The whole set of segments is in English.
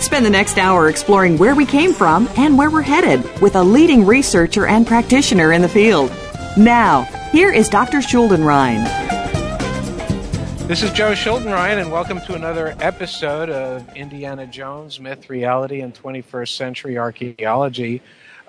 Spend the next hour exploring where we came from and where we're headed with a leading researcher and practitioner in the field. Now, here is Dr. Schuldenrein. This is Joe Schuldenrein, and welcome to another episode of Indiana Jones Myth, Reality, and 21st Century Archaeology.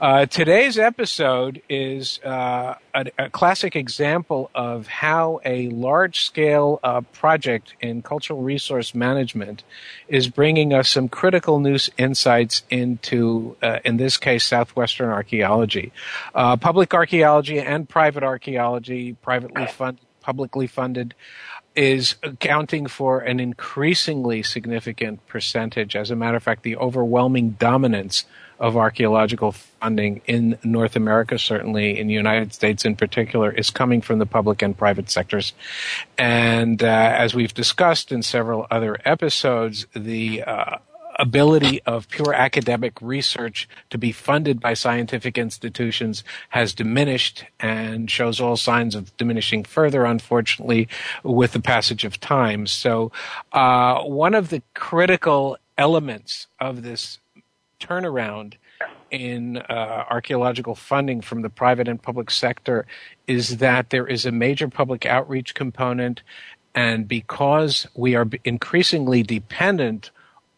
Uh, today's episode is uh, a, a, classic example of how a large scale uh, project in cultural resource management is bringing us some critical new insights into, uh, in this case, southwestern archaeology. Uh, public archaeology and private archaeology, privately funded, publicly funded, is accounting for an increasingly significant percentage. As a matter of fact, the overwhelming dominance of archaeological funding in North America, certainly in the United States in particular, is coming from the public and private sectors. And uh, as we've discussed in several other episodes, the uh, ability of pure academic research to be funded by scientific institutions has diminished and shows all signs of diminishing further, unfortunately, with the passage of time. So, uh, one of the critical elements of this turnaround in uh, archaeological funding from the private and public sector is that there is a major public outreach component. And because we are increasingly dependent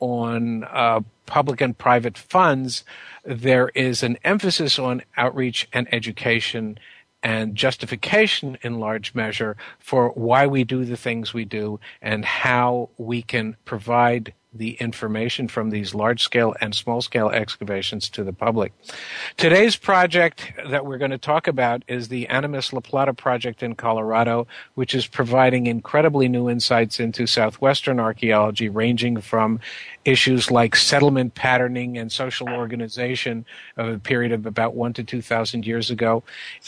on uh, public and private funds, there is an emphasis on outreach and education and justification in large measure for why we do the things we do and how we can provide the information from these large scale and small scale excavations to the public. Today's project that we're going to talk about is the Animas La Plata project in Colorado, which is providing incredibly new insights into southwestern archaeology, ranging from issues like settlement patterning and social organization of a period of about one to two thousand years ago,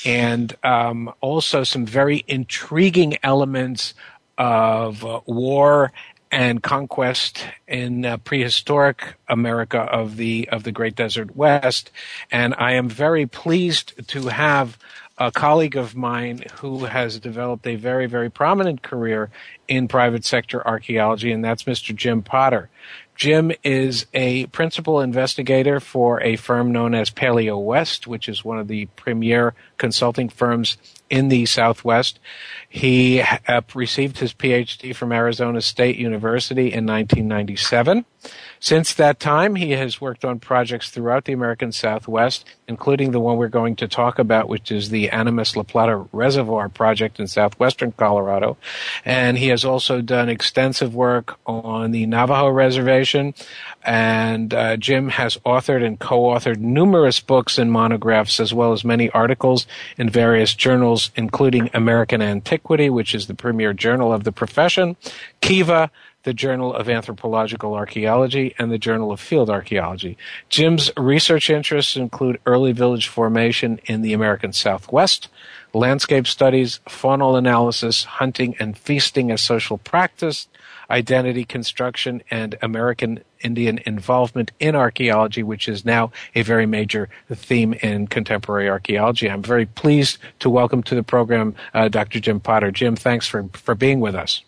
and um, also some very intriguing elements of uh, war and conquest in uh, prehistoric America of the of the Great Desert West, and I am very pleased to have a colleague of mine who has developed a very very prominent career in private sector archaeology, and that's Mr. Jim Potter. Jim is a principal investigator for a firm known as PaleoWest, which is one of the premier consulting firms in the Southwest. He uh, received his PhD from Arizona State University in 1997. Since that time, he has worked on projects throughout the American Southwest, including the one we're going to talk about, which is the Animas La Plata Reservoir project in southwestern Colorado. And he has also done extensive work on the Navajo Reservation. And uh, Jim has authored and co-authored numerous books and monographs, as well as many articles in various journals, including American Antiquity, which is the premier journal of the profession, Kiva, the Journal of Anthropological Archaeology, and the Journal of Field Archaeology. Jim's research interests include early village formation in the American Southwest, landscape studies, faunal analysis, hunting and feasting as social practice, identity construction, and American Indian involvement in archaeology, which is now a very major theme in contemporary archaeology. I'm very pleased to welcome to the program uh, Dr. Jim Potter. Jim, thanks for, for being with us.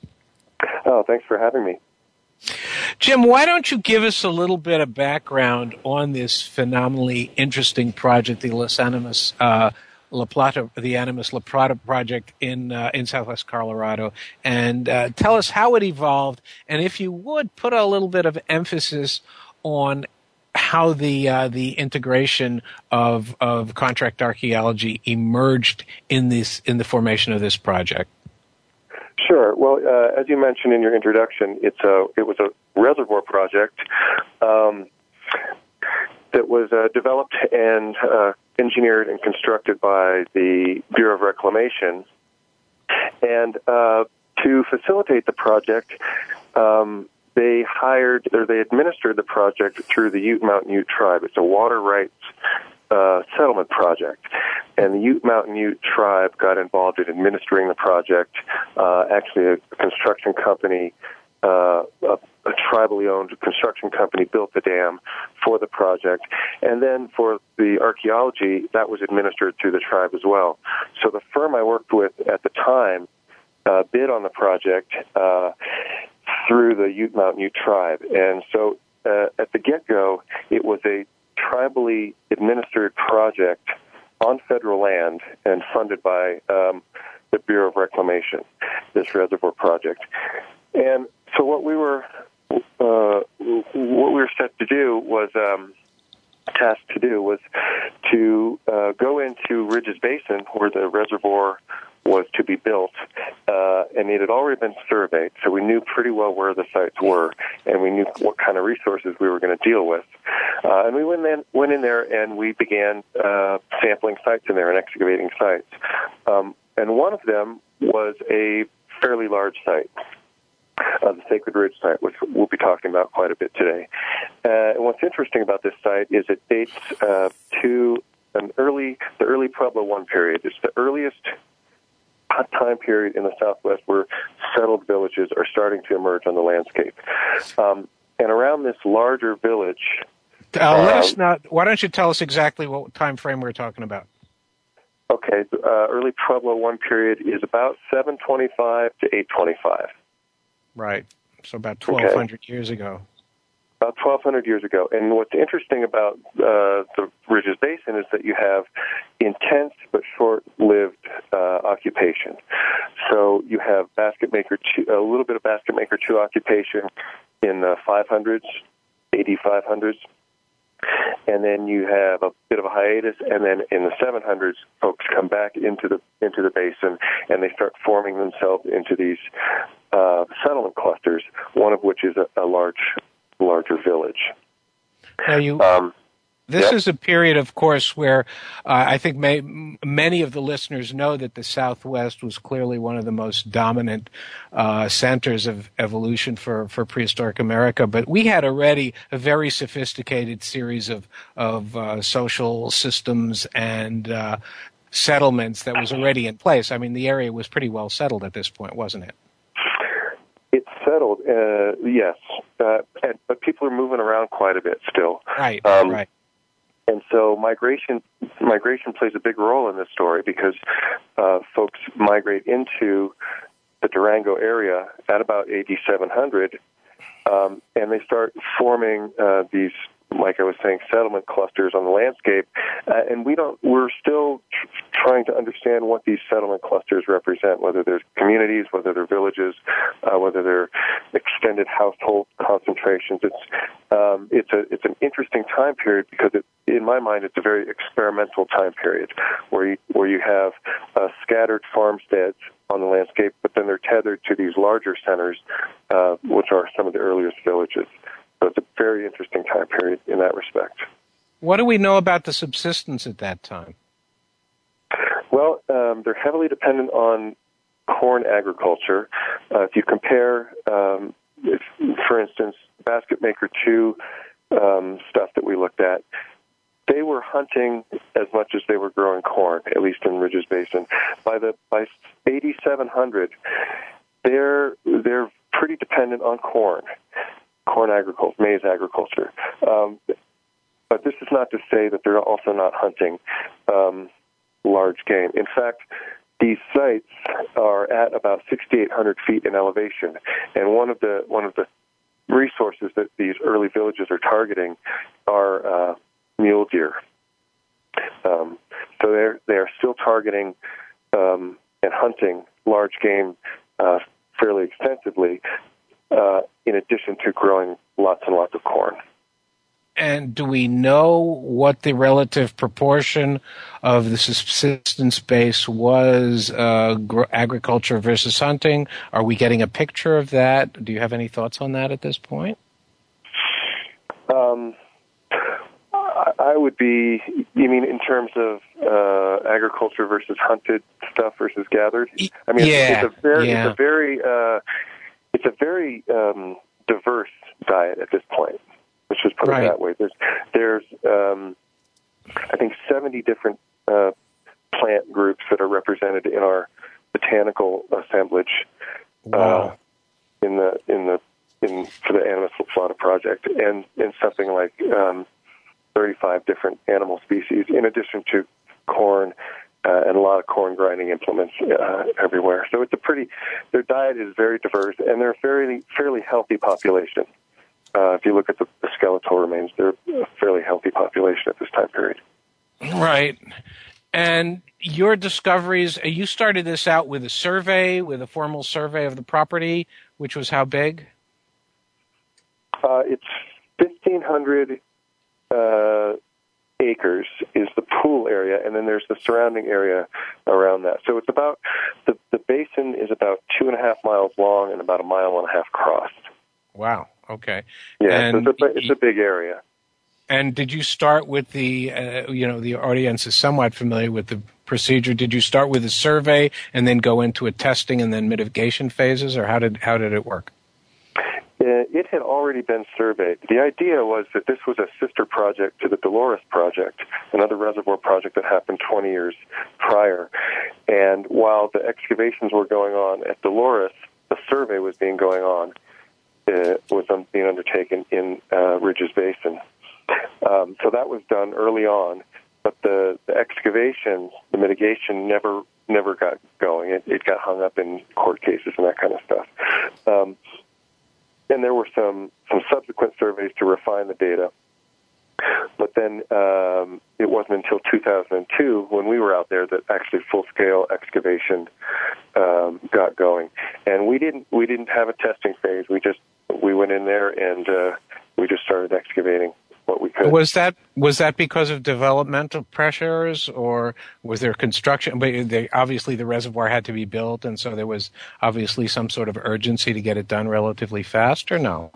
Oh, thanks for having me. Jim, why don't you give us a little bit of background on this phenomenally interesting project, the Los Animas uh, La Plata, the Animas La Plata project in uh, in Southwest Colorado, and uh, tell us how it evolved, and if you would put a little bit of emphasis on how the uh, the integration of of contract archaeology emerged in this in the formation of this project. Sure. Well, uh, as you mentioned in your introduction, it's a it was a reservoir project um, that was uh, developed and uh, engineered and constructed by the Bureau of Reclamation. And uh, to facilitate the project, um, they hired or they administered the project through the Ute Mountain Ute tribe. It's a water rights uh, settlement project, and the Ute Mountain Ute tribe got involved in administering the project. Uh, actually, a construction company, uh, a, a tribally owned construction company, built the dam for the project, and then for the archaeology, that was administered through the tribe as well. So the firm I worked with at the time uh, bid on the project uh, through the Ute Mountain Ute tribe, and so uh, at the get-go, it was a tribally administered project on federal land and funded by um, the Bureau of Reclamation, this reservoir project. And so what we were uh, what we were set to do was um, tasked to do was to uh, go Basin where the reservoir was to be built, uh, and it had already been surveyed, so we knew pretty well where the sites were, and we knew what kind of resources we were going to deal with. Uh, and we went in, went in there and we began uh, sampling sites in there and excavating sites. Um, and one of them was a fairly large site. Uh, the Sacred Ridge site, which we'll be talking about quite a bit today. Uh, and what's interesting about this site is it dates uh, to an early, the early Pueblo One period. It's the earliest time period in the Southwest where settled villages are starting to emerge on the landscape. Um, and around this larger village. Uh, let us um, know. Why don't you tell us exactly what time frame we're talking about? Okay, uh, early Pueblo one period is about 725 to 825. Right, so about 1,200 okay. years ago about 1,200 years ago. And what's interesting about uh, the Ridges Basin is that you have intense but short-lived uh, occupation. So you have basket maker two, a little bit of basket maker two occupation in the 500s, 8500s. And then you have a bit of a hiatus, and then in the 700s, folks come back into the into the basin, and they start forming themselves into these uh, settlement clusters. One of which is a, a large larger village. Now you. Um, this is a period, of course, where uh, I think may, many of the listeners know that the Southwest was clearly one of the most dominant uh, centers of evolution for, for prehistoric America. But we had already a very sophisticated series of of uh, social systems and uh, settlements that was already in place. I mean, the area was pretty well settled at this point, wasn't it? Settled, uh, yes, uh, and, but people are moving around quite a bit still. Right, um, right. And so migration migration plays a big role in this story because uh, folks migrate into the Durango area at about AD 700, um, and they start forming uh, these like I was saying, settlement clusters on the landscape, uh, and we don't. We're still tr- trying to understand what these settlement clusters represent. Whether they're communities, whether they're villages, uh, whether they're extended household concentrations. It's um, it's a it's an interesting time period because it, in my mind, it's a very experimental time period where you where you have uh, scattered farmsteads on the landscape, but then they're tethered to these larger centers, uh, which are some of the earliest villages. So it's a very interesting time period in that respect. What do we know about the subsistence at that time? Well, um, they're heavily dependent on corn agriculture. Uh, if you compare, um, if, for instance, Basket Maker 2 um, stuff that we looked at, they were hunting as much as they were growing corn, at least in Ridges Basin. By the by 8700, they're they're pretty dependent on corn corn agriculture, maize agriculture. Um, but this is not to say that they're also not hunting um, large game. In fact, these sites are at about 6,800 feet in elevation, and one of the one of the resources that these early villages are targeting are uh, mule deer. Um, so they're they are still targeting um, and hunting large game uh, fairly extensively, uh, in addition to growing lots and lots of corn. And do we know what the relative proportion of the subsistence base was, uh, agriculture versus hunting? Are we getting a picture of that? Do you have any thoughts on that at this point? Um, I would be. You mean in terms of uh, agriculture versus hunted stuff versus gathered? I mean, yeah, it's, a very, yeah. it's a very, uh, it's a very um, diverse diet at this point. Let's just put right. it that way. There's, there's, um, I think, 70 different uh, plant groups that are represented in our botanical assemblage. Wow. Uh, in the in the in for the Animas Flata project, and in something like um, 35 different animal species, in addition to corn uh, and a lot of corn grinding implements uh, everywhere. So it's a pretty, their diet is very diverse, and they're a fairly, fairly healthy population. Uh, if you look at the, the skeletal remains, they're a fairly healthy population at this time period. Right. And your discoveries, uh, you started this out with a survey, with a formal survey of the property, which was how big? Uh, it's 1,500 uh, acres is the pool area, and then there's the surrounding area around that. So it's about the the basin is about two and a half miles long and about a mile and a half crossed. Wow. Okay. Yeah, so it's, a, it's a big area. And did you start with the, uh, you know, the audience is somewhat familiar with the procedure. Did you start with a survey and then go into a testing and then mitigation phases, or how did how did it work? Uh, it had already been surveyed. The idea was that this was a sister project to the Dolores project, another reservoir project that happened 20 years prior. And while the excavations were going on at Dolores, the survey was being going on, uh, was being undertaken in uh, Ridges Basin. Um, so that was done early on, but the, the excavation, the mitigation never never got going. It, it got hung up in court cases and that kind of stuff. Um, and there were some some subsequent surveys to refine the data. But then um, it wasn't until 2002 when we were out there that actually full scale excavation um, got going, and we didn't we didn't have a testing phase. We just we went in there and uh, we just started excavating what we could. Was that was that because of developmental pressures, or was there construction? But they, obviously, the reservoir had to be built, and so there was obviously some sort of urgency to get it done relatively fast, or no?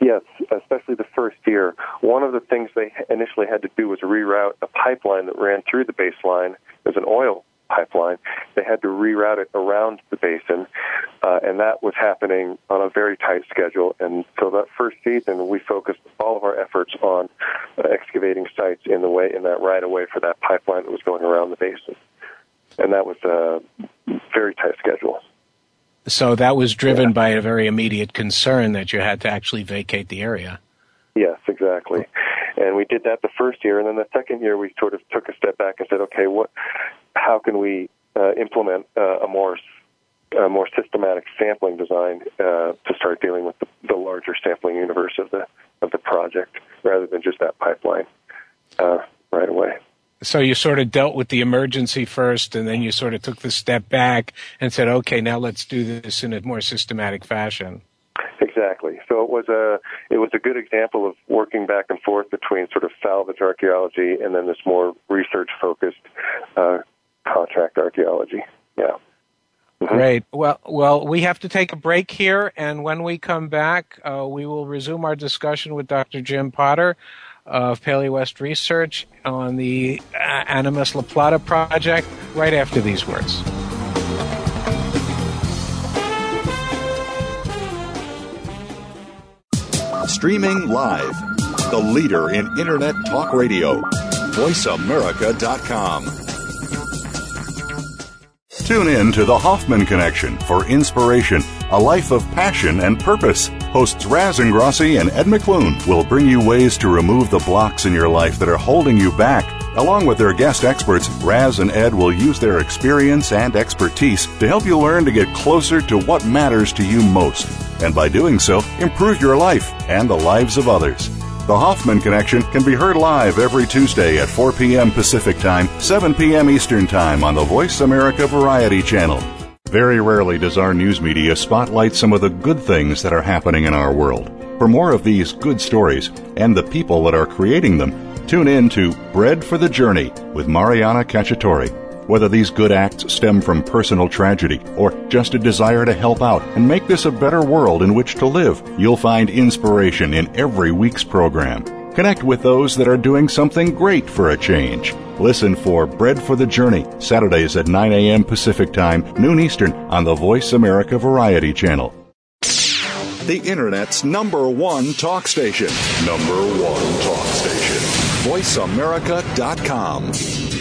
Yes, especially the first year. One of the things they initially had to do was reroute a pipeline that ran through the baseline. It was an oil pipeline. They had to reroute it around the basin, uh, and that was happening on a very tight schedule. And so that first season, we focused all of our efforts on uh, excavating sites in the way in that right of way for that pipeline that was going around the basin, and that was a very tight schedule. So that was driven yeah. by a very immediate concern that you had to actually vacate the area. Yes, exactly. And we did that the first year, and then the second year we sort of took a step back and said, okay, what, how can we uh, implement uh, a more a more systematic sampling design uh, to start dealing with the, the, larger sampling universe of the of the project, rather than just that pipeline uh, right away. So you sort of dealt with the emergency first, and then you sort of took the step back and said, "Okay, now let's do this in a more systematic fashion." So it was a it was a good example of working back and forth between sort of salvage archaeology and then this more research focused uh, contract archaeology. Yeah. Mm-hmm. Great. Well, well, we have to take a break here, and when we come back, uh, we will resume our discussion with Dr. Jim Potter of PaleoWest Research on the Animas La Plata project right after these words. Streaming live, the leader in Internet talk radio, voiceamerica.com. Tune in to the Hoffman Connection for inspiration, a life of passion and purpose. Hosts Raz Ingrasci and Ed McClune will bring you ways to remove the blocks in your life that are holding you back. Along with their guest experts, Raz and Ed will use their experience and expertise to help you learn to get closer to what matters to you most. And by doing so, improve your life and the lives of others. The Hoffman Connection can be heard live every Tuesday at 4 p.m. Pacific Time, 7 p.m. Eastern Time on the Voice America Variety Channel. Very rarely does our news media spotlight some of the good things that are happening in our world. For more of these good stories and the people that are creating them, tune in to Bread for the Journey with Mariana Cacciatore. Whether these good acts stem from personal tragedy or just a desire to help out and make this a better world in which to live, you'll find inspiration in every week's program. Connect with those that are doing something great for a change. Listen for Bread for the Journey, Saturdays at 9 a.m. Pacific Time, noon Eastern, on the Voice America Variety Channel. The Internet's number one talk station. Number one talk station. VoiceAmerica.com.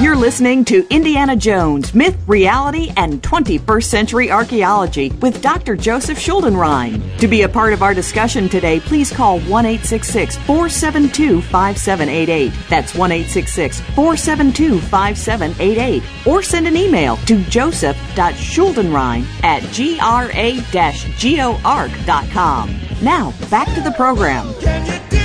You're listening to Indiana Jones Myth, Reality, and 21st Century Archaeology with Dr. Joseph Schuldenrein. To be a part of our discussion today, please call 1 472 5788. That's 1 472 5788. Or send an email to joseph.schuldenrein at gra-geoarc.com. Now, back to the program.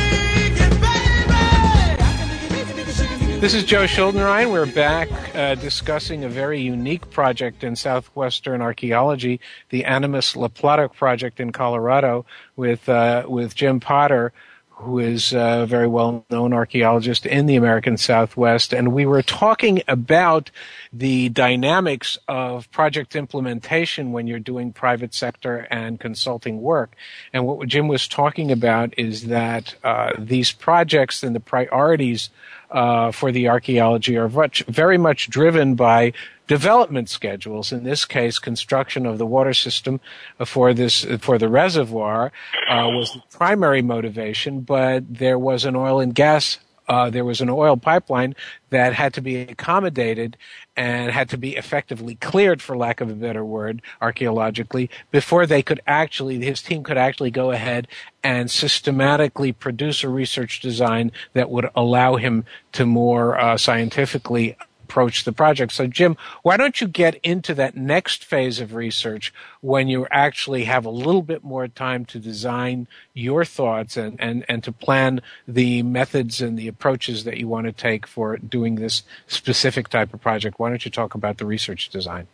This is Joe Schuldenrein. We're back uh, discussing a very unique project in southwestern archaeology, the Animas La Plata project in Colorado, with uh, with Jim Potter, who is a very well known archaeologist in the American Southwest. And we were talking about the dynamics of project implementation when you're doing private sector and consulting work. And what Jim was talking about is that uh, these projects and the priorities uh, for the archaeology are much, very much driven by development schedules. In this case, construction of the water system for this for the reservoir uh, was the primary motivation, but there was an oil and gas. Uh, there was an oil pipeline that had to be accommodated and had to be effectively cleared, for lack of a better word, archaeologically, before they could actually, his team could actually go ahead and systematically produce a research design that would allow him to more uh, scientifically approach the project. So, Jim, why don't you get into that next phase of research when you actually have a little bit more time to design your thoughts and, and, and to plan the methods and the approaches that you want to take for doing this specific type of project? Why don't you talk about the research design?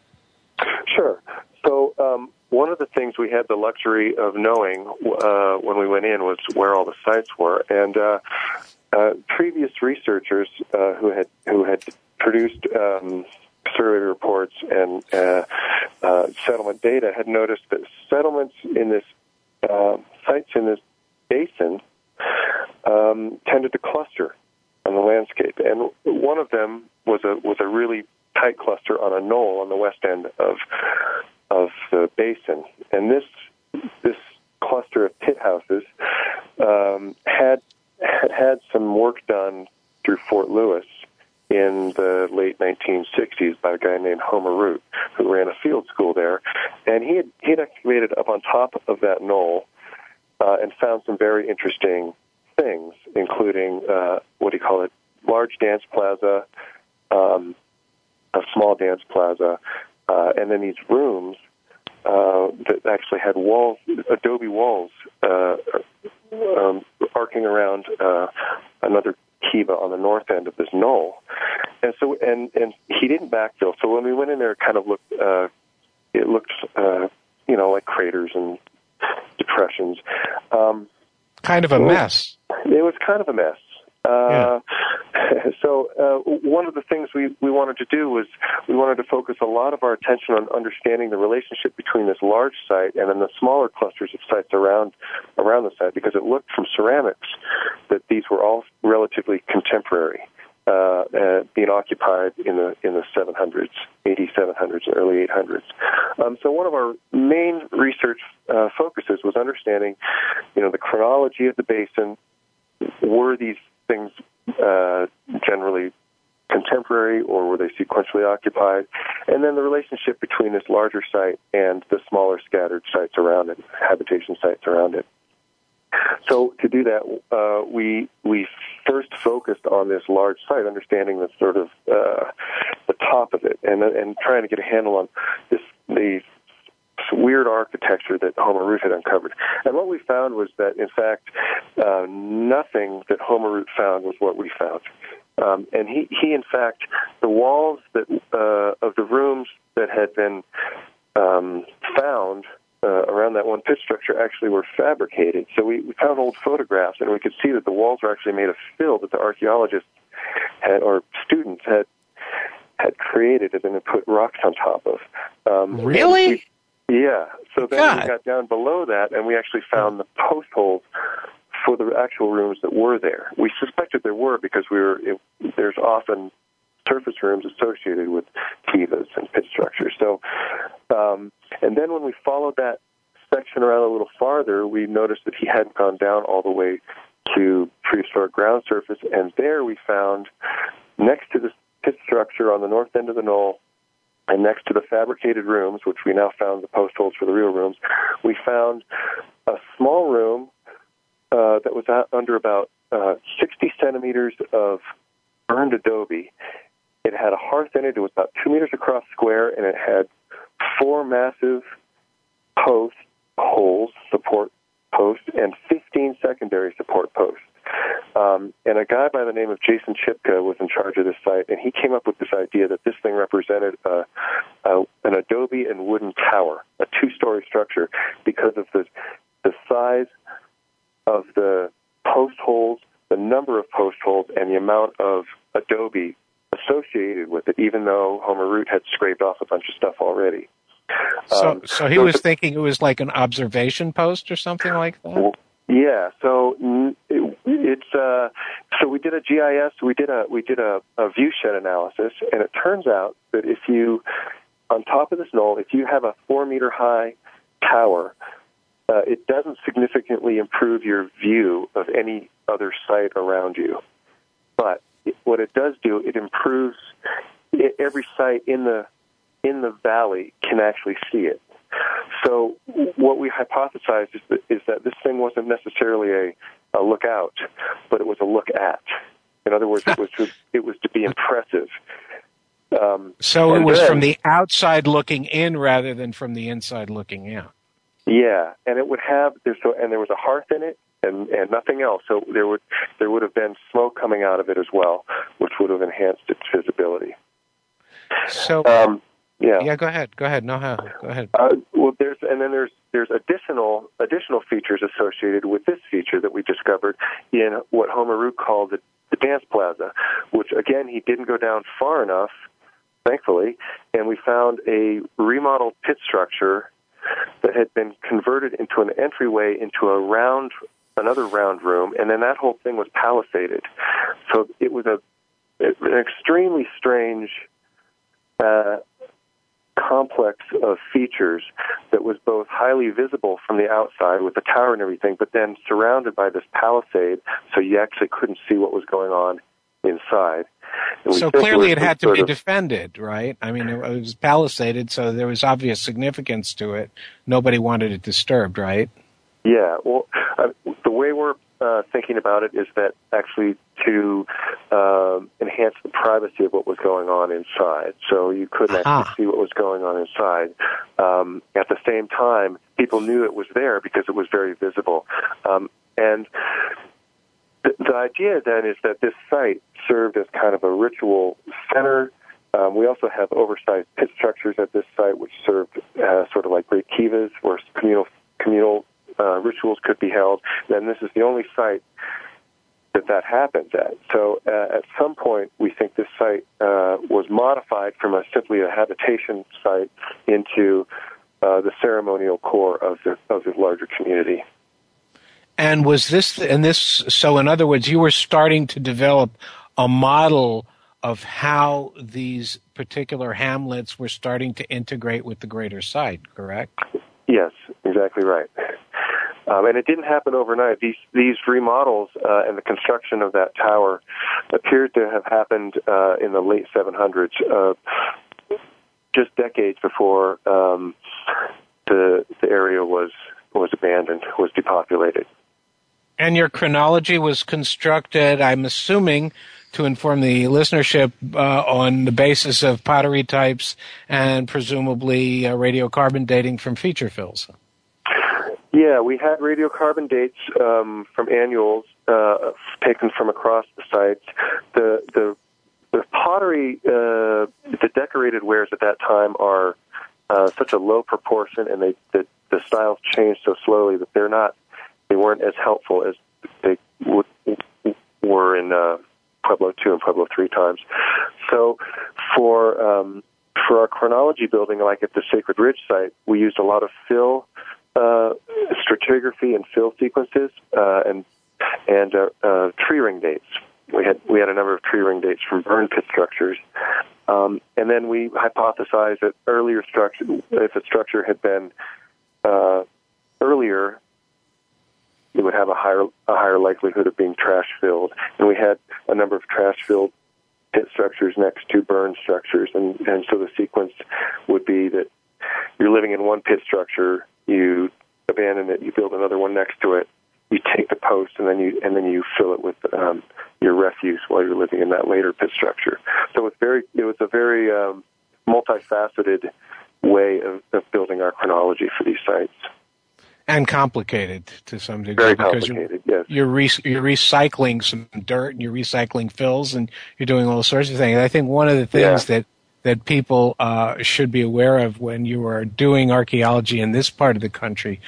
Sure. So, um, one of the things we had the luxury of knowing uh, when we went in was where all the sites were, and uh, uh, previous researchers uh, who had who had produced um, survey reports and uh, uh, settlement data had noticed that settlements in this uh, sites in this basin um, tended to cluster on the landscape, and one of them was a was a really tight cluster on a knoll on the west end of of the basin, and this this cluster of pit houses um, had had some work done through Fort Lewis in the late 1960s by a guy named Homer Root, who ran a field school there, and he had he had excavated up on top of that knoll uh, and found some very interesting things, including uh, what do you call it, large dance plaza, um, a small dance plaza, uh, and then these rooms uh, that actually had walls, adobe walls, uh, um, arcing around uh, another kiva on the north end of this knoll. And so, and and he didn't backfill. When we went in there, it kind of looked, uh, it looked, uh, you know, like craters and depressions. Um, kind of a mess. It was kind of a mess. Uh, yeah. so uh, one of the things we, we wanted to do was we wanted to focus a lot of our attention on understanding the relationship between this large site and then the smaller clusters of sites around around the site because it looked from ceramics that these were all relatively contemporary. Uh, being occupied in the in the 700s, 8700s, and early 800s. Um, so one of our main research uh, focuses was understanding, you know, the chronology of the basin, were these things uh, generally contemporary or were they sequentially occupied? And then the relationship between this larger site and the smaller scattered sites around it, habitation sites around it. So to do that, uh, we we first focused on this large site, understanding the sort of uh, the top of it, and and trying to get a handle on this the weird architecture that Homer Root had uncovered. And what we found was that, in fact, uh, nothing that Homer Root found was what we found. Um, and he, he, in fact, the walls that uh, of the rooms that had been um, found uh, around that one pit structure actually were fabricated. So we, we found old photographs, and we could see that the walls were actually made of fill that the archaeologists had, or students had had created and then put rocks on top of. Um, really? We, yeah. So then God. we got down below that, and we actually found the post holes for the actual rooms that were there. We suspected there were because we were. It, there's often surface rooms associated with kivas and pit structures. So, um, and then when we followed that section around a little farther, we noticed that he hadn't gone down all the way to prehistoric ground surface, and there we found next to the pit structure on the north end of the knoll. And next to the fabricated rooms, which we now found the post holes for the real rooms, we found a small room uh, that was under about uh, 60 centimeters of burned adobe. It had a hearth in it. It was about two meters across square, and it had four massive post holes, support posts, and 15 secondary support posts. Um, and a guy by the name of Jason Chuipka was in charge of this site, and he came up with this idea that this thing represented a, a, an adobe and wooden tower, a two-story structure, because of the the size of the post holes, the number of post holes, and the amount of adobe associated with it, even though Homer Root had scraped off a bunch of stuff already. So, um, so he so was thinking it was like an observation post or something like that. Yeah. So it, it's uh, so we did a GIS. We did a we did a, a view shed analysis, and it turns out that if you on top of this knoll, if you have a four meter high tower, uh, it doesn't significantly improve your view of any other site around you. But what it does do, it improves every site in the in the valley can actually see it. So what we hypothesized is that, is that this thing wasn't necessarily a, a look out, but it was a look at. In other words, it was to, it was to be impressive. Um, so it was then, from the outside looking in rather than from the inside looking out. Yeah, and it would have so and there was a hearth in it and and nothing else. So there would there would have been smoke coming out of it as well, which would have enhanced its visibility. So um, yeah, yeah. Go ahead. Go ahead. No, how? Go ahead. Uh, well, there's and then there's there's additional additional features associated with this feature that we discovered in what Homer Root called the, the dance plaza, which again he didn't go down far enough, thankfully, and we found a remodeled pit structure that had been converted into an entryway into a round, another round room, and then that whole thing was palisaded. So it was a an extremely strange uh, complex of features that was both highly visible from the outside with the tower and everything, but then surrounded by this palisade, so you actually couldn't see what was going on inside. So clearly, it had to be of, defended, right? I mean, it was palisaded, so there was obvious significance to it. Nobody wanted it disturbed, right? Yeah. Well, uh, the way we're uh, thinking about it is that actually to uh, enhance the privacy of what was going on inside. So you couldn't actually see what was going on inside. Um, at the same time, people knew it was there because it was very visible. Um, and the, the idea then is that this site served as kind of a ritual center. Um, we also have oversized pit structures at this site, which served uh, sort of like great kivas, where communal communal uh, rituals could be held. then this is the only site that that happens at. So uh, at some point, we think this site uh, was modified from a simply a habitation site into uh, the ceremonial core of the of the larger community. And was this and this? So in other words, you were starting to develop a model of how these particular hamlets were starting to integrate with the greater site, correct? Yes, exactly right. Um, and it didn't happen overnight. These these remodels uh, and the construction of that tower appeared to have happened uh, in the late 700s, uh, just decades before um, the the area was was abandoned, was depopulated. And your chronology was constructed, I'm assuming, to inform the listenership uh, on the basis of pottery types and presumably uh, radiocarbon dating from feature fills. Yeah, we had radiocarbon dates um, from annuals uh, taken from across the sites. The the the pottery, uh, the decorated wares at that time are uh, such a low proportion, and they the, the styles change so slowly that they're not they weren't as helpful as they would, were in uh, Pueblo two and Pueblo three times. So for um, for our chronology building, like at the Sacred Ridge site, we used a lot of fill uh, stratigraphy and fill sequences uh, and and uh, uh, tree ring dates. We had we had a number of tree ring dates from burn pit structures, um, and then we hypothesized that earlier structure, if a structure had been uh, earlier, it would have a higher a higher likelihood of being trash filled. And we had a number of trash filled pit structures next to burn structures, and and so the sequence would be that you're living in one pit structure, you abandon it, you build another one next to it, you take the post, and then you and then you fill it with um, your refuse while you're living in that later pit structure. So it's very it was a very um, multifaceted way of, of building our chronology for these sites and complicated to some degree Very because complicated, yes. you're re- you're recycling some dirt and you're recycling fills and you're doing all sorts of things. I think one of the things Yeah. that that people uh, should be aware of when you are doing archaeology in this part of the country,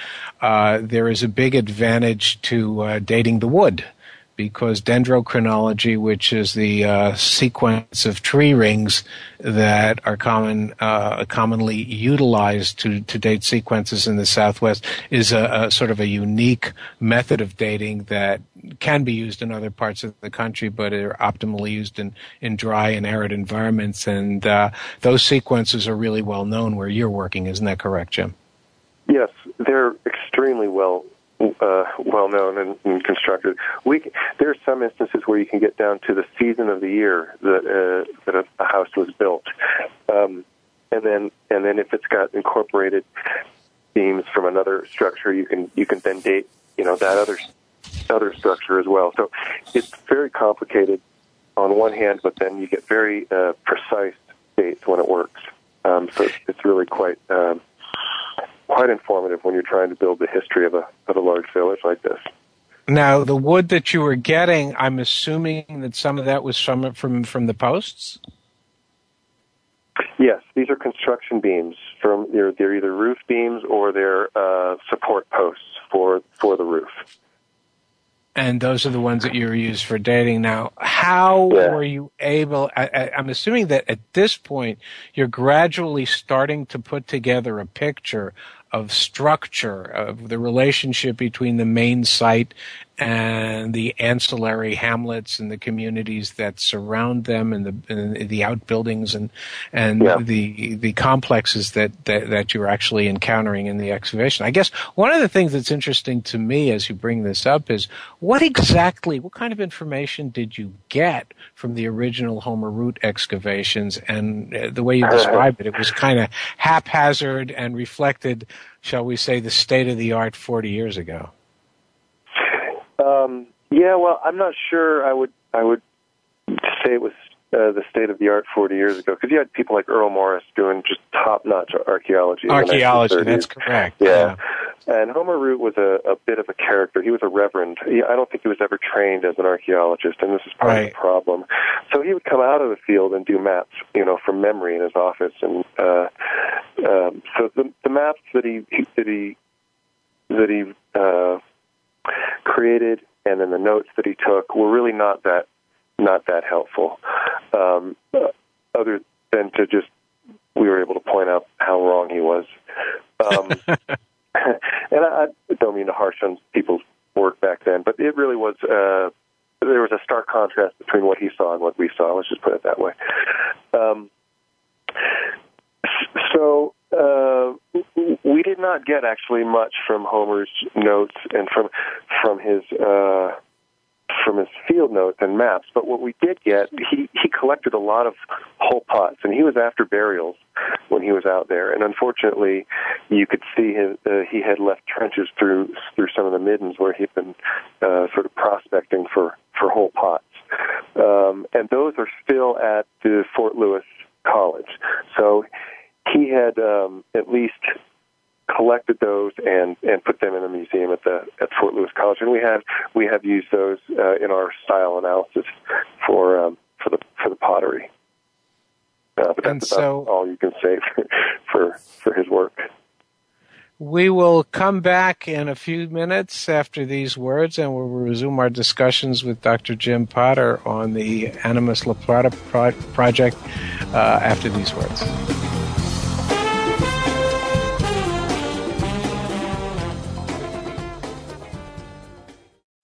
uh, there is a big advantage to uh, dating the wood. Because dendrochronology, which is the uh, sequence of tree rings that are common, uh, commonly utilized to, to date sequences in the Southwest, is a, a sort of a unique method of dating that can be used in other parts of the country, but are optimally used in, in dry and arid environments. And uh, those sequences are really well known where you're working. Isn't that correct, Jim? Yes, they're extremely well uh, well known and, and constructed. We there are some instances where you can get down to the season of the year that uh, that a, house was built, um, and then and then if it's got incorporated beams from another structure, you can you can then date you know that other other structure as well. So it's very complicated on one hand, but then you get very uh, precise dates when it works. Um, so it's, it's really quite. Um, quite informative when you're trying to build the history of a of a large village like this. Now, the wood that you were getting, I'm assuming that some of that was from from from the posts. Yes, these are construction beams from they're they're either roof beams or they're uh, support posts for for the roof. and those are the ones that you were used for dating. Now, how Yeah. were you able? I, I, I'm assuming that at this point you're gradually starting to put together a picture of structure of the relationship between the main site and the ancillary hamlets and the communities that surround them and the and the outbuildings and and Yeah. the the complexes that, that that you're actually encountering in the excavation. I guess one of the things that's interesting to me as you bring this up is what exactly what kind of information did you get from the original Homer Root excavations and uh, the way you described it it was kind of haphazard and reflected shall we say the state of the art 40 years ago. Um, yeah, well, I'm not sure. I would I would say it was uh, the state of the art 40 years ago because you had people like Earl Morris doing just top notch archaeology. Archaeology, that's correct. Yeah. And Homer Root was a, a bit of a character. He was a reverend. He, I don't think he was ever trained as an archaeologist, and this is part of the problem. So he would come out of the field and do maps, you know, from memory in his office. And uh, um, so the, the maps that he that he that he uh, created, and then the notes that he took were really not that not that helpful. Um, other than to just we were able to point out how wrong he was. Um, and I, I don't mean to harsh on people's work back then, but it really was. Uh, there was a stark contrast between what he saw and what we saw. Let's just put it that way. Um, so uh, we didn't get actually much from Homer's notes and from from his uh, from his field notes and maps. But what we did get, he he collected a lot of whole pots, and he was after burials when he was out there. And unfortunately, you could see his, uh, he had left trenches through through some of the middens where he'd been uh, sort of prospecting for for whole pots. Um, and those are still at the Fort Lewis College. So he had um, at least collected those and and put them in a museum at the at Fort Lewis College, and we have we have used those uh, in our style analysis for um, for the for the pottery. Uh, but that's and so, all you can say for, for for his work. We will come back in a few minutes after these words, and we'll resume our discussions with Dr. Jim Potter on the Animas La Plata pro- project uh, after these words.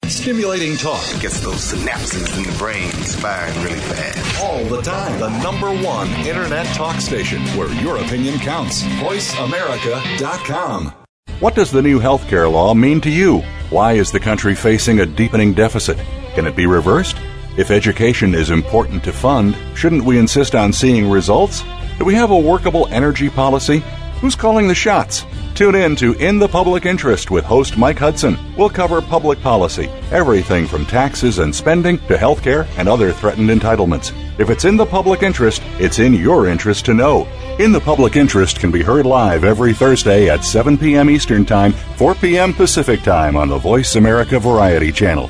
Stimulating talk. It gets those synapses in the brain firing really fast. All the time. The number one Internet talk station where your opinion counts. VoiceAmerica.com. What does the new healthcare law mean to you? Why is the country facing a deepening deficit? Can it be reversed? If education is important to fund, shouldn't we insist on seeing results? Do we have a workable energy policy? Who's calling the shots? Tune in to In the Public Interest with host Mike Hudson. We'll cover public policy, everything from taxes and spending to healthcare and other threatened entitlements. If it's in the public interest, it's in your interest to know. In the Public Interest can be heard live every Thursday at 7 p.m. Eastern Time, 4 p.m. Pacific Time on the Voice America Variety Channel.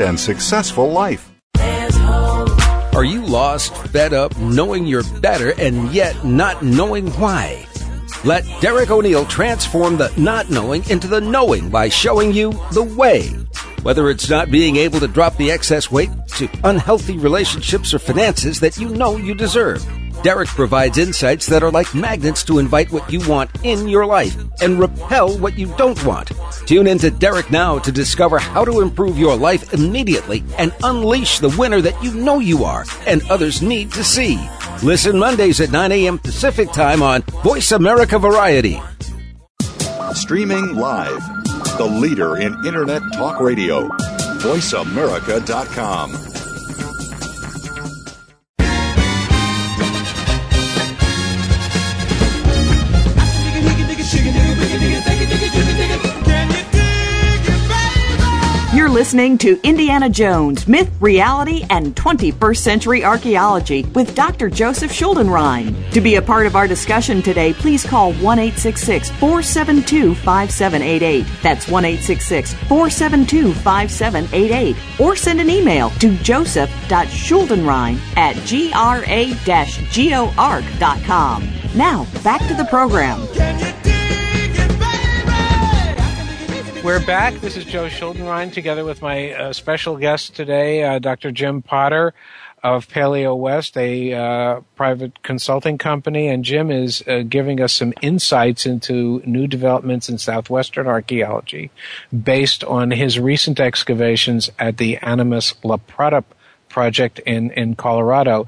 and successful life. Are you lost, fed up, knowing you're better, and yet not knowing why? Let Derek O'Neill transform the not knowing into the knowing by showing you the way. Whether it's not being able to drop the excess weight to unhealthy relationships or finances that you know you deserve. Derek provides insights that are like magnets to invite what you want in your life and repel what you don't want. Tune in to Derek now to discover how to improve your life immediately and unleash the winner that you know you are and others need to see. Listen Mondays at 9 a.m. Pacific Time on Voice America Variety. Streaming live. The leader in Internet talk radio. VoiceAmerica.com. listening to Indiana Jones Myth, Reality, and 21st Century Archaeology with Dr. Joseph Schuldenrein. To be a part of our discussion today, please call 1 472 5788. That's 1 472 5788. Or send an email to joseph.schuldenrein at gra-geoarc.com. Now, back to the program. We're back. This is Joe Schuldenrein together with my uh, special guest today, uh, Dr. Jim Potter of PaleoWest, a uh, private consulting company. And Jim is uh, giving us some insights into new developments in southwestern archaeology based on his recent excavations at the Animas La Plata project in in Colorado.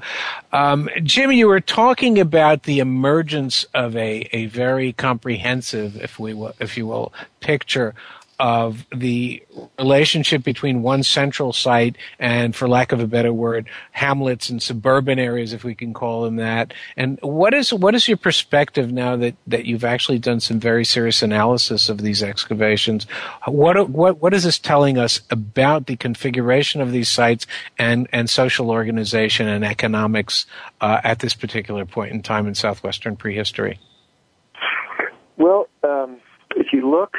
Um, Jim, you were talking about the emergence of a a very comprehensive, if we will, if you will, picture of the relationship between one central site and, for lack of a better word, hamlets and suburban areas, if we can call them that. And what is what is your perspective now that, that you've actually done some very serious analysis of these excavations? What what what is this telling us about the configuration of these sites and and social organization and economics uh, at this particular point in time in southwestern prehistory? Well, um, if you look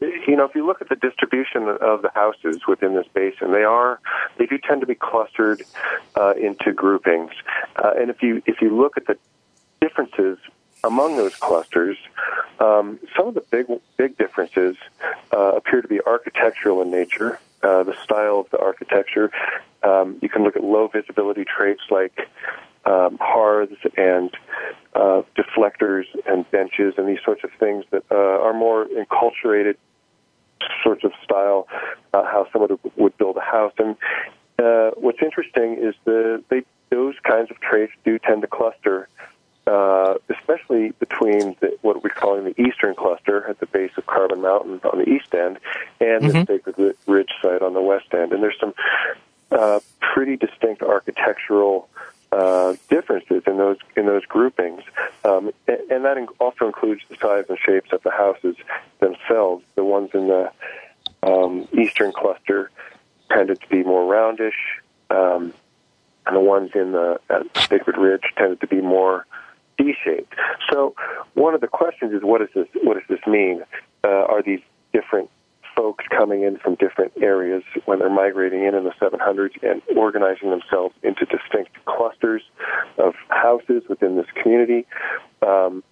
you know, if you look at the distribution of the houses within this basin, they are they do tend to be clustered uh, into groupings. Uh, and if you if you look at the differences among those clusters, um, some of the big big differences uh, appear to be architectural in nature. Uh, the style of the architecture. Um, you can look at low visibility traits like um, hearths and uh, deflectors and benches and these sorts of things that uh, are more enculturated sorts of style, uh, how someone would build a house. And uh, what's interesting is the they, those kinds of traits do tend to cluster, uh, especially between the, what we're calling the eastern cluster at the base of Carbon Mountain on the east end and mm-hmm. the Sacred Ridge site on the west end. And there's some uh, pretty distinct architectural uh, differences in those in those groupings, um, and, and, that also includes the size and shapes of the houses themselves. The ones in the um, eastern cluster tended to be more roundish, um, and the ones in the Sacred Ridge tended to be more D-shaped. So, one of the questions is, what does this what does this mean? Uh, are these different folks coming in from different areas when they're migrating in in the 700s and organizing themselves into distinct clusters of houses within this community? Um,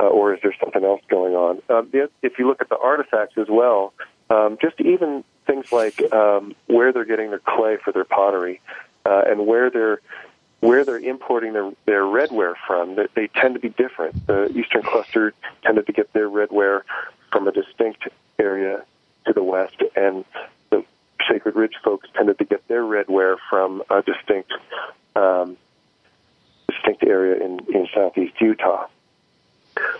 uh, or is there something else going on? Um, if you look at the artifacts as well, um, just even things like um, where they're getting their clay for their pottery uh, and where they're where they're importing their, their redware from, they, they tend to be different. The Eastern Cluster tended to get their redware from a distinct area to the west, and the Sacred Ridge folks tended to get their redware from a distinct um, distinct area in, in southeast Utah.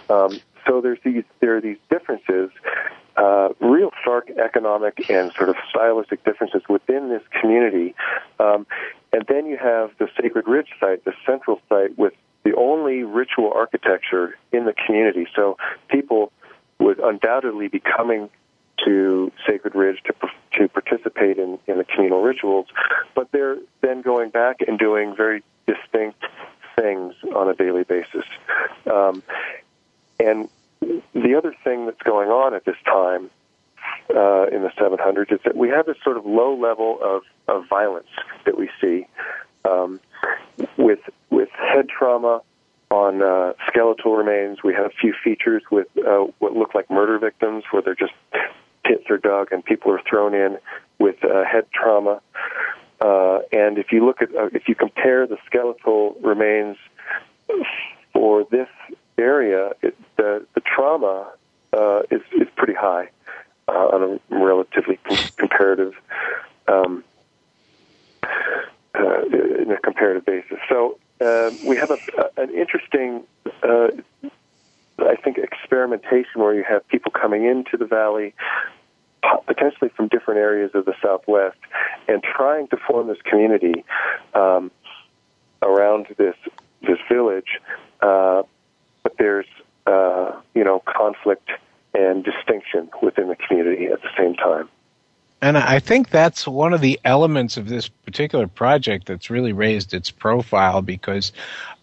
Um, so there's these there are these differences, uh, real stark economic and sort of stylistic differences within this community, um, and then you have the Sacred Ridge site, the central site with the only ritual architecture in the community. So people would undoubtedly be coming to Sacred Ridge to to participate in, in the communal rituals, but they're then going back and doing very distinct things on a daily basis. Um, and the other thing that's going on at this time uh, in the 700s is that we have this sort of low level of, of violence that we see um, with with head trauma on uh, skeletal remains. We have a few features with uh, what look like murder victims, where they're just pits are dug and people are thrown in with uh, head trauma. Uh, and if you look at, uh, if you compare the skeletal remains for this area, it, the, the trauma uh, is, is pretty high uh, on a relatively com- comparative, um, uh, in a comparative basis. So uh, we have a, an interesting uh, I think, experimentation where you have people coming into the valley, potentially from different areas of the Southwest, and trying to form this community um, around this this village. Uh, but there's uh, you know conflict and distinction within the community at the same time. And I think that's one of the elements of this particular project that's really raised its profile because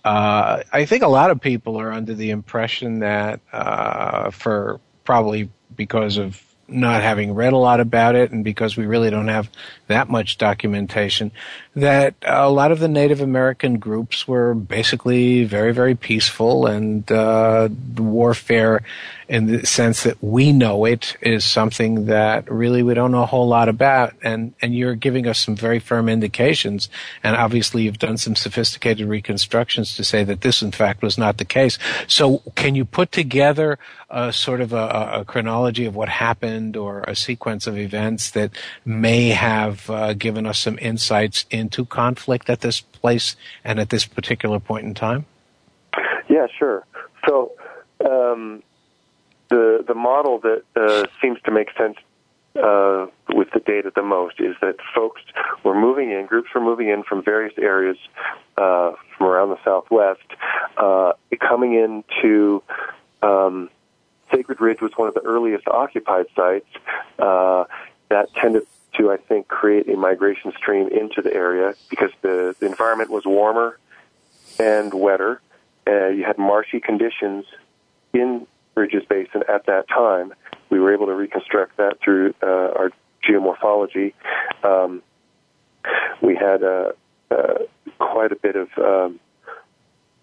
uh, I think a lot of people are under the impression that, uh, for probably because of not having read a lot about it and because we really don't have that much documentation, that a lot of the Native American groups were basically very, very peaceful and uh, warfare in the sense that we know it is something that really we don't know a whole lot about. And, and you're giving us some very firm indications. And obviously you've done some sophisticated reconstructions to say that this in fact was not the case. So can you put together a sort of a, a chronology of what happened or a sequence of events that may have uh, given us some insights into conflict at this place and at this particular point in time? Yeah, sure. So, um, the the model that uh, seems to make sense uh, with the data the most is that folks were moving in, groups were moving in from various areas uh, from around the Southwest, uh, coming into um, Sacred Ridge was one of the earliest occupied sites. Uh, that tended to, I think, create a migration stream into the area because the, the environment was warmer and wetter. Uh, you had marshy conditions in Ridges Basin at that time. We were able to reconstruct that through uh, our geomorphology. Um, we had uh, uh, quite a bit of um,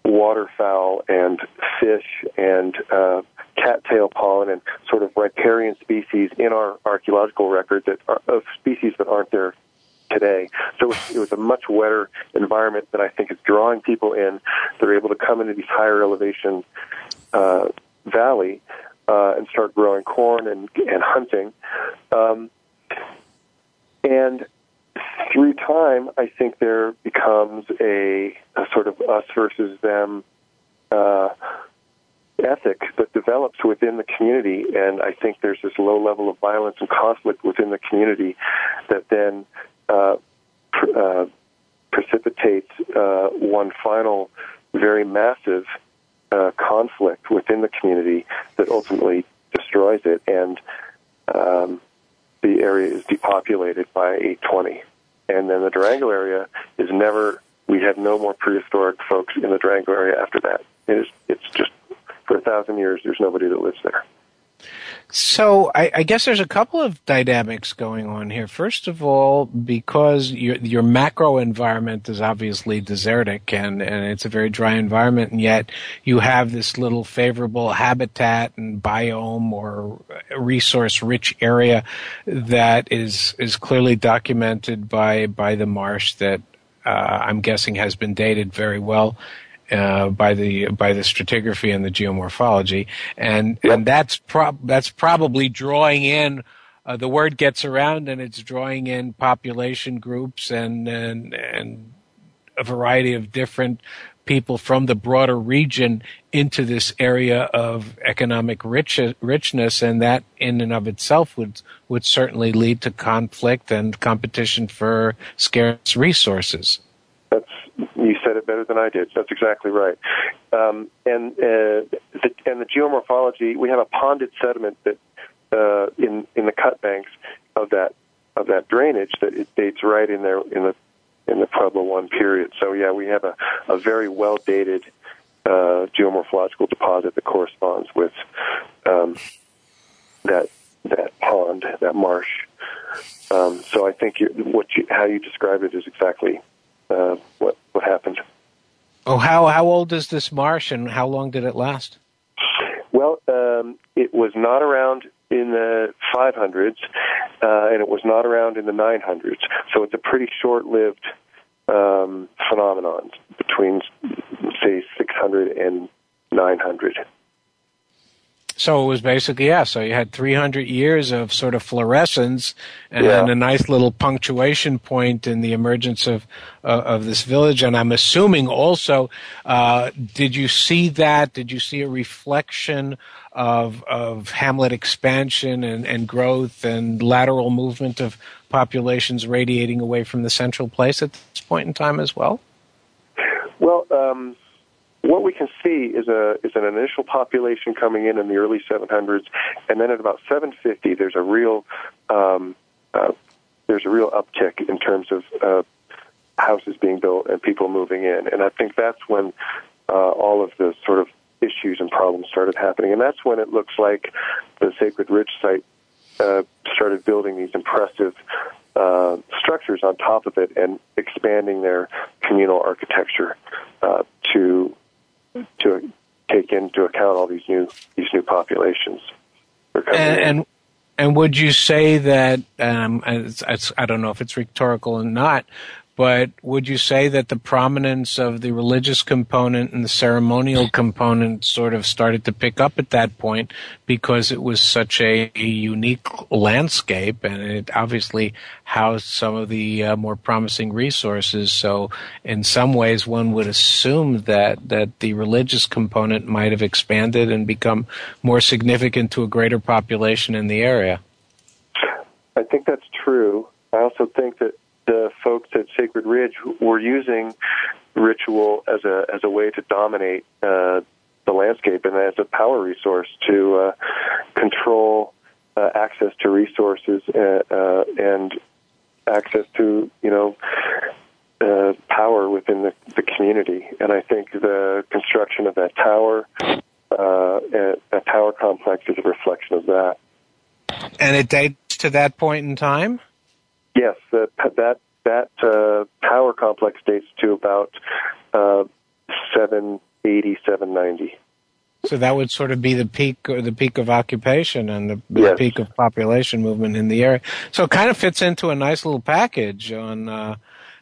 waterfowl and fish and uh, cattail pollen and sort of riparian species in our archaeological record that are, of species that aren't there today. So it was, a much wetter environment that I think is drawing people in. They're able to come into these higher elevation uh, valley uh, and start growing corn and, and hunting. Um, and through time, I think there becomes a, a sort of us versus them uh, ethic that develops within the community, and I think there's this low level of violence and conflict within the community that then uh, pr- uh, precipitates uh, one final, very massive uh, conflict within the community that ultimately destroys it, and um, the area is depopulated by 820. And then the Durango area is never. We have no more prehistoric folks in the Durango area after that. It is. It's just for a thousand years. There's nobody that lives there. So I, I, guess there's a couple of dynamics going on here. First of all, because your, your macro environment is obviously desertic and, and it's a very dry environment, and yet you have this little favorable habitat and biome or resource-rich area that is is clearly documented by by the marsh that uh, I'm guessing has been dated very well uh, by the by the stratigraphy and the geomorphology, and yep. and that's that's probably drawing in. Uh, the word gets around, and it's drawing in population groups and and and a variety of different people from the broader region into this area of economic rich, richness, and that in and of itself would would certainly lead to conflict and competition for scarce resources. That's you said it better than I did. That's exactly right. Um, and uh, the, and the geomorphology, we have a ponded sediment that uh, in in the cut banks of that of that drainage that it dates right in there in the in the Pueblo one period. So yeah, we have a, a very well dated uh, geomorphological deposit that corresponds with um, that that pond, that marsh. Um, so I think what you, how you describe it is exactly uh, what what happened. Oh, how how old is this marsh, and how long did it last? Well, um, it was not around in the 500s, uh, and it was not around in the 900s. So it's a pretty short-lived um, phenomenon between, say, 600 and 900. So it was basically yeah. So you had 300 years of sort of fluorescence and yeah. a nice little punctuation point in the emergence of uh, of this village. And I'm assuming also, uh, did you see that? Did you see a reflection of of Hamlet expansion and, and growth and lateral movement of populations radiating away from the central place at this point in time as well? Well. Um what we can see is a is an initial population coming in in the early 700s, and then at about 750, there's a real um, uh, there's a real uptick in terms of uh, houses being built and people moving in, and I think that's when uh, all of the sort of issues and problems started happening, and that's when it looks like the Sacred Ridge site uh, started building these impressive uh, structures on top of it and expanding their communal architecture uh, to to take into account all these new these new populations. And, and, and would you say that um, it's, it's, I don't know if it's rhetorical or not, but would you say that the prominence of the religious component and the ceremonial component sort of started to pick up at that point because it was such a, unique landscape and it obviously housed some of the uh, more promising resources? So, in some ways, one would assume that, that the religious component might have expanded and become more significant to a greater population in the area. I think that's true. I also think that Sacred Ridge were using ritual as a as a way to dominate uh, the landscape and as a power resource to uh, control uh, access to resources uh, uh, and access to you know uh, power within the, the community. And I think the construction of that tower, that tower complex, is a reflection of that. And it dates to that point in time. Yes, that that that uh, power complex dates to about uh, 780, 790. So that would sort of be the peak, or the peak of occupation and the, the Yes. peak of population movement in the area. So it kind of fits into a nice little package on uh,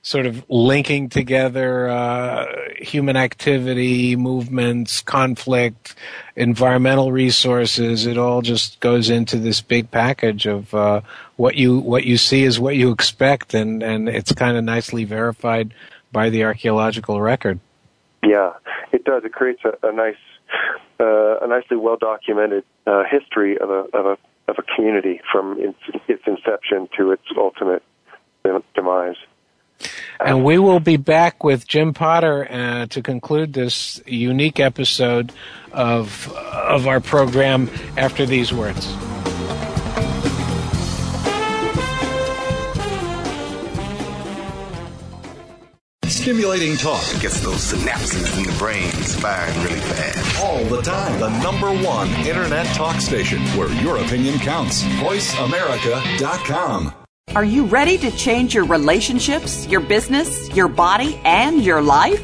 sort of linking together uh, human activity, movements, conflict, environmental resources. It all just goes into this big package of uh, what you what you see is what you expect, and and it's kind of nicely verified by the archaeological record. Yeah, it does. It creates a, a nice, uh, a nicely well documented uh, history of a of a of a community from its, its inception to its ultimate demise. And we will be back with Jim Potter uh, to conclude this unique episode of of our program after these words. Stimulating talk Gets those synapses in the brain firing really fast. all the time. The number one internet talk station where your opinion counts. VoiceAmerica.com. Are you ready to change your relationships, your business, your body, and your life?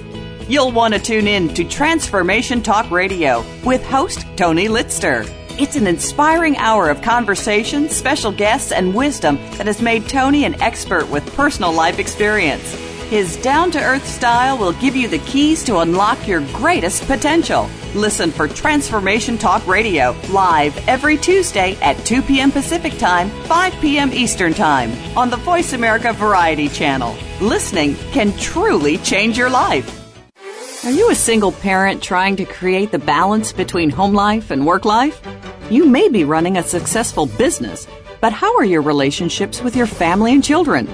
You'll want to tune in to Transformation Talk Radio with host Tony Litster. It's an inspiring hour of conversation, special guests, and wisdom that has made Tony an expert with personal life experience. His down to earth style will give you the keys to unlock your greatest potential. Listen for Transformation Talk Radio live every Tuesday at 2 p.m. Pacific Time, 5 p.m. Eastern Time on the Voice America Variety Channel. Listening can truly change your life. Are you a single parent trying to create the balance between home life and work life? You may be running a successful business, but how are your relationships with your family and children?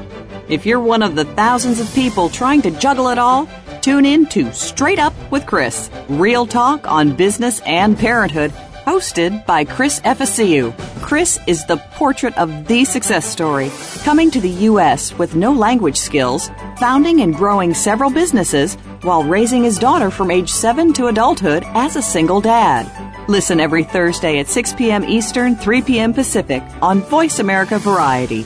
If you're one of the thousands of people trying to juggle it all, tune in to Straight Up with Chris, real talk on business and parenthood, hosted by Chris Efesiu. Chris is the portrait of the success story, coming to the U.S. with no language skills, founding and growing several businesses, while raising his daughter from age 7 to adulthood as a single dad. Listen every Thursday at 6 p.m. Eastern, 3 p.m. Pacific on Voice America Variety.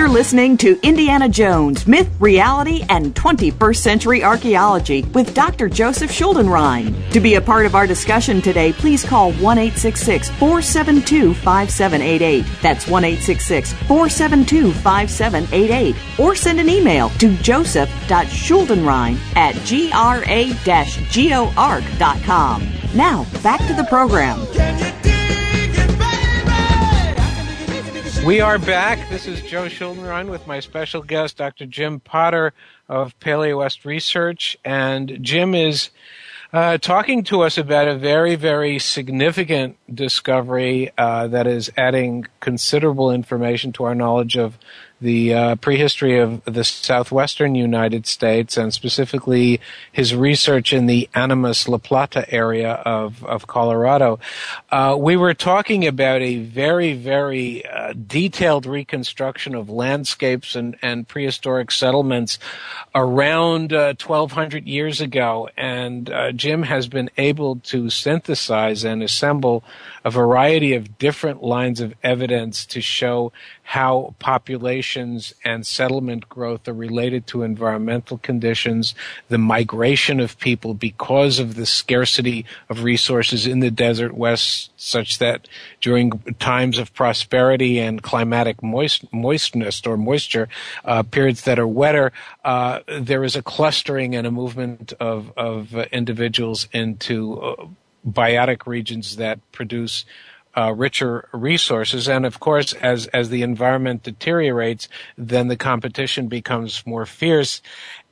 You're listening to Indiana Jones Myth, Reality, and 21st Century Archaeology with Dr. Joseph Schuldenrein. To be a part of our discussion today, please call 1 472 5788. That's 1 472 5788. Or send an email to joseph.schuldenrein at gra-geoarc.com. Now, back to the program. We are back. This is Joe Schuldenrein with my special guest, Dr. Jim Potter of PaleoWest Research. And Jim is uh, talking to us about a very, very significant discovery uh, that is adding considerable information to our knowledge of the uh, prehistory of the southwestern United States, and specifically his research in the Animas La Plata area of, of Colorado. Uh, we were talking about a very, very uh, detailed reconstruction of landscapes and, and prehistoric settlements around uh, 1200 years ago, and uh, Jim has been able to synthesize and assemble a variety of different lines of evidence to show how populations and settlement growth are related to environmental conditions, the migration of people because of the scarcity of resources in the desert west, such that during times of prosperity and climatic moist, moistness or moisture, uh, periods that are wetter, uh, there is a clustering and a movement of, of individuals into uh, biotic regions that produce uh, richer resources. And of course, as, as the environment deteriorates, then the competition becomes more fierce.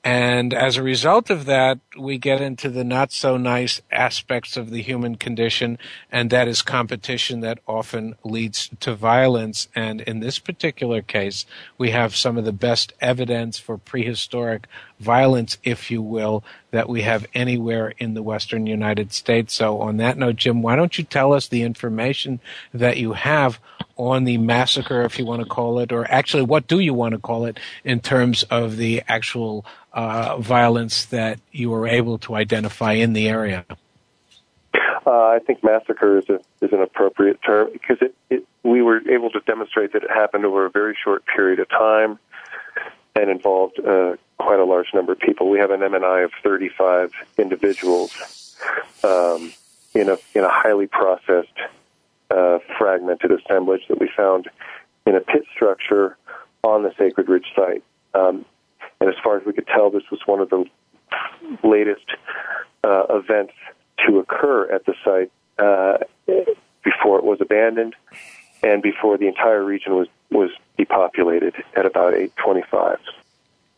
And as a result of that, we get into the not so nice aspects of the human condition, and that is competition that often leads to violence. And in this particular case, we have some of the best evidence for prehistoric violence, if you will, that we have anywhere in the western United States. So, on that note, Jim, why don't you tell us the information that you have on the massacre, if you want to call it, or actually, what do you want to call it in terms of the actual uh, violence that you were able to identify in the area? Uh, I think massacre is, a, is an appropriate term because it, it, we were able to demonstrate that it happened over a very short period of time and involved uh, quite a large number of people. We have an MNI of 35 individuals um, in a in a highly processed, uh, fragmented assemblage that we found in a pit structure on the Sacred Ridge site. Um, and as far as we could tell, this was one of the latest uh, events to occur at the site uh, before it was abandoned and before the entire region was, was depopulated at about 825.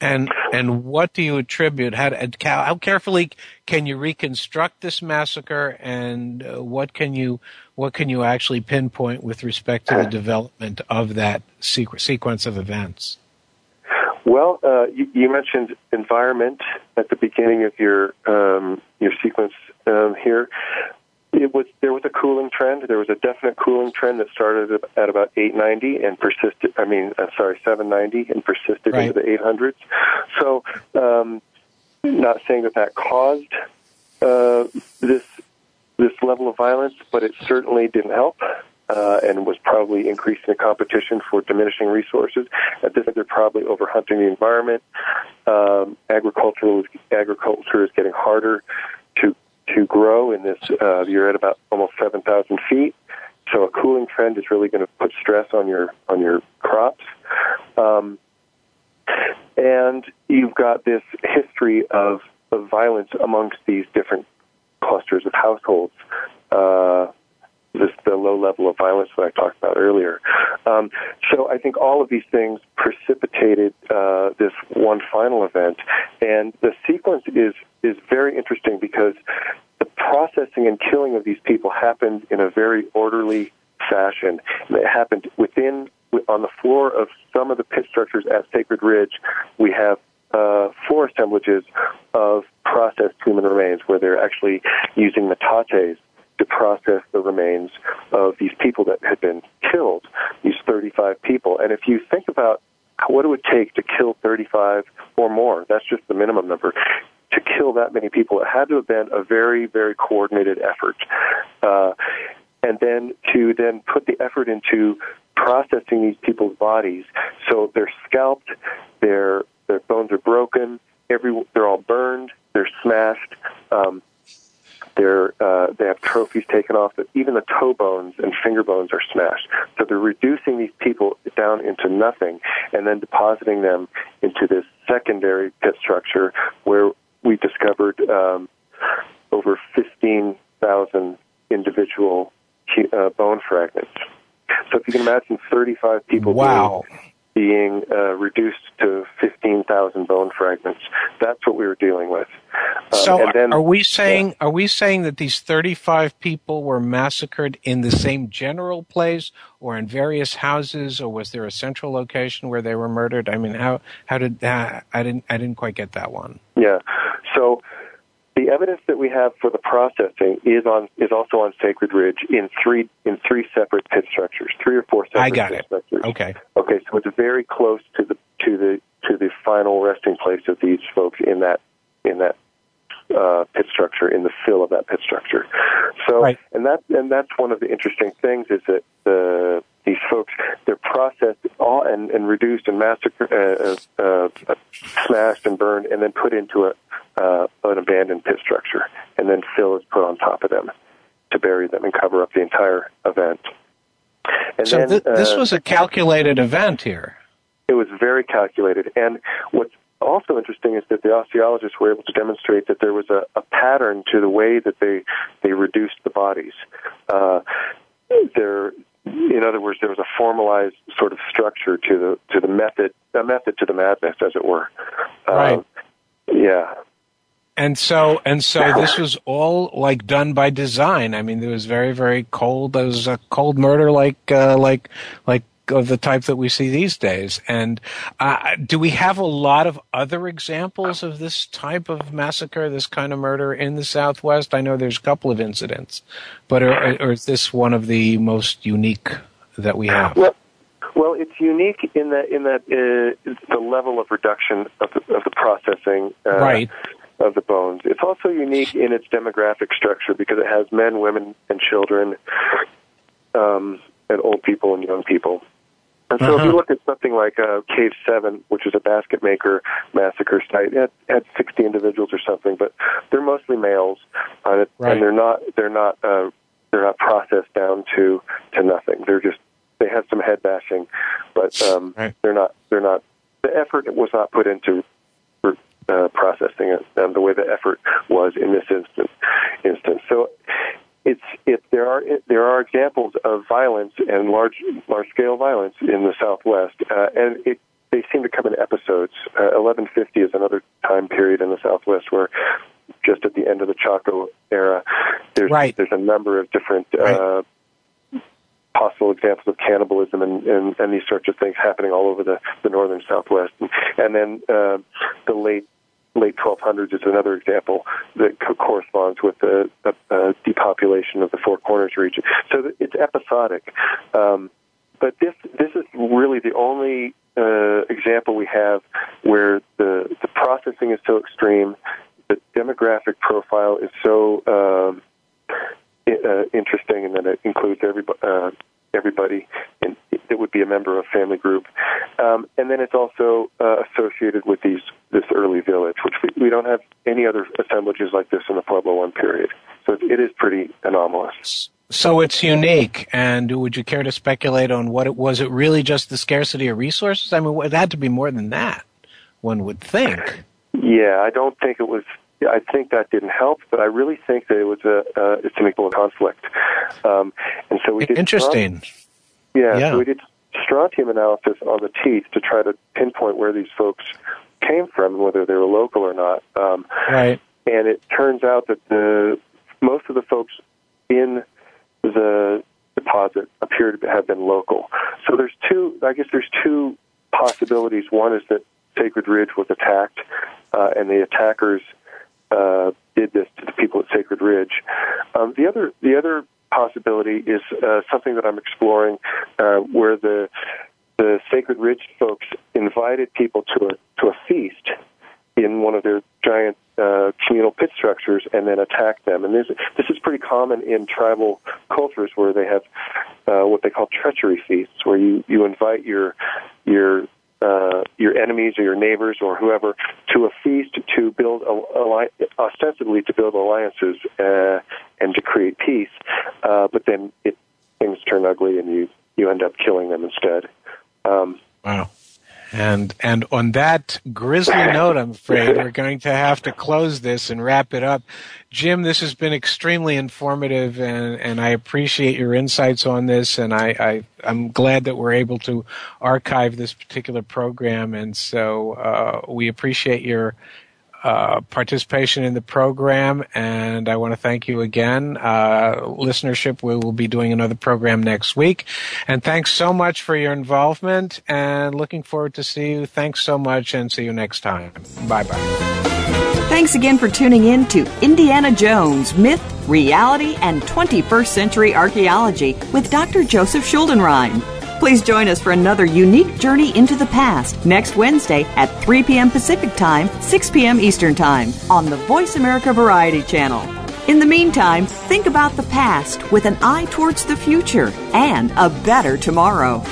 And and what do you attribute? How, how carefully can you reconstruct this massacre, and uh, what can you what can you actually pinpoint with respect to the development of that sequence of events? Well, uh, you, you, mentioned environment at the beginning of your um, your sequence um, here. It was there was a cooling trend. There was a definite cooling trend that started at about 890 and persisted. I mean, sorry, 790 and persisted right. into the 800s. So, um, not saying that that caused uh, this this level of violence, but it certainly didn't help uh, and was probably increasing the competition for diminishing resources. At this point, they're probably overhunting the environment. Um, agricultural agriculture is getting harder to to grow in this. Uh, you're at about almost 7,000 feet, so a cooling trend is really going to put stress on your on your crops. Um, and you've got this history of, of violence amongst these different clusters of households. Uh, this, the low level of violence that I talked about earlier. Um, so I think all of these things precipitated uh, this one final event, and the sequence is is very interesting because the processing and killing of these people happened in a very orderly fashion. It happened within on the floor of some of the pit structures at Sacred Ridge. We have uh, four assemblages of processed human remains where they're actually using metates to process the remains of these people that had been killed, these 35 people. And if you think about what it would take to kill 35 or more, that's just the minimum number, to kill that many people, it had to have been a very, very coordinated effort. Uh, and then to then put the effort into processing these people's bodies. So they're scalped, their their bones are broken, every they're all burned, they're smashed. Um, they're, uh, they have trophies taken off, but even the toe bones and finger bones are smashed. So they're reducing these people down into nothing and then depositing them into this secondary pit structure where we discovered um, over 15,000 individual uh, bone fragments. So if you can imagine 35 people wow. being being uh, reduced to 15,000 bone fragments. That's what we were dealing with. Um, so, then, are we saying yeah. are we saying that these 35 people were massacred in the same general place, or in various houses, or was there a central location where they were murdered? I mean, how how did that? I didn't I didn't quite get that one. Yeah. So the evidence that we have for the processing is on is also on Sacred Ridge in three in three separate pit structures, three or four separate I got pit it. structures. Okay. Okay, so it's very close to the to the to the final resting place of these folks in that in that uh, pit structure in the fill of that pit structure. So, right. and that and that's one of the interesting things is that the these folks they're processed all and, and reduced and massacred, uh, uh, uh, smashed and burned, and then put into a uh, an abandoned pit structure, and then fill is put on top of them to bury them and cover up the entire event. And so then, th- this uh, was a calculated event here. It was very calculated, and what's also interesting is that the osteologists were able to demonstrate that there was a, a pattern to the way that they they reduced the bodies. Uh, there, in other words, there was a formalized sort of structure to the to the method, a method to the madness, as it were. Right. Uh, Yeah. And so, and so, this was all like done by design. I mean, it was very, very cold. It was a cold murder, like, uh, like, like of the type that we see these days. And uh, do we have a lot of other examples of this type of massacre, this kind of murder in the Southwest? I know there's a couple of incidents, but are, or is this one of the most unique that we have? Well, well, it's unique in that in that uh, the level of reduction of the, of the processing. Uh, right of the bones. It's also unique in its demographic structure because it has men, women, and children, um, and old people and young people. And so, uh-huh. if you uh-huh. look at something like uh, Cave Seven, which is a basket maker massacre site, it had 60 individuals or something, but they're mostly males, uh, right. and they're not they're not uh, they're not processed down to to nothing. They're just they have some head bashing, but um, right. they're not they're not the effort was not put into uh, processing it um, the way the effort was in this instance. Instance, so it's it there are it, there are examples of violence and large large scale violence in the Southwest, uh, and it they seem to come in episodes. Uh, 1150 is another time period in the Southwest where just at the end of the Chaco era, there's right. there's a number of different. Right. Uh, possible examples of cannibalism and, and, and these sorts of things happening all over the, the northern southwest. And, and then uh, the late late 1200s is another example that co- corresponds with the, the uh, depopulation of the Four Corners region. So it's episodic. Um, but this this is really the only uh, example we have where the the processing is so extreme, the demographic profile is so um, uh, interesting, and then it includes everybody. Uh, everybody in, that would be a member of a family group, um, and then it's also uh, associated with these this early village, which we, we don't have any other assemblages like this in the Pueblo One period. So it, it is pretty anomalous. So it's unique, and would you care to speculate on what it was? It really just the scarcity of resources? I mean, it had to be more than that. One would think. Yeah, I don't think it was I think that didn't help, but I really think that it was a uh, it's an equal conflict. Um, and so we did interesting. yeah, yeah. So we did strontium analysis on the teeth to try to pinpoint where these folks came from whether they were local or not. Um, right. And it turns out that the most of the folks in the deposit appear to have been local. So there's two. I guess there's two possibilities. One is that Sacred Ridge was attacked, uh, and the attackers uh, did this to the people at Sacred Ridge. Um, the other the other possibility is uh, something that I'm exploring, uh, where the the Sacred Ridge folks invited people to a to a feast in one of their giant uh, communal pit structures and then attacked them. And this this is pretty common in tribal cultures where they have uh, what they call treachery feasts, where you you invite your your uh, your enemies or your neighbors or whoever to a feast to build ostensibly to build alliances uh, and to create peace, uh, but then it, things turn ugly and you you end up killing them instead. Um, wow. And and on that grisly note, I'm afraid we're going to have to close this and wrap it up. Jim, this has been extremely informative, and, and I appreciate your insights on this. And I, I am glad that we're able to archive this particular program, and so uh, we appreciate your uh, participation in the program, and I want to thank you again. Uh, listenership, we will be doing another program next week. And thanks so much for your involvement, and looking forward to see you. Thanks so much, and see you next time. Bye bye. Thanks again for tuning in to Indiana Jones Myth, Reality, and 21st Century Archaeology with Dr. Joseph Schuldenrein. Please join us for another unique journey into the past next Wednesday at 3 p.m. Pacific Time, 6 p.m. Eastern Time on the Voice America Variety Channel. In the meantime, think about the past with an eye towards the future and a better tomorrow.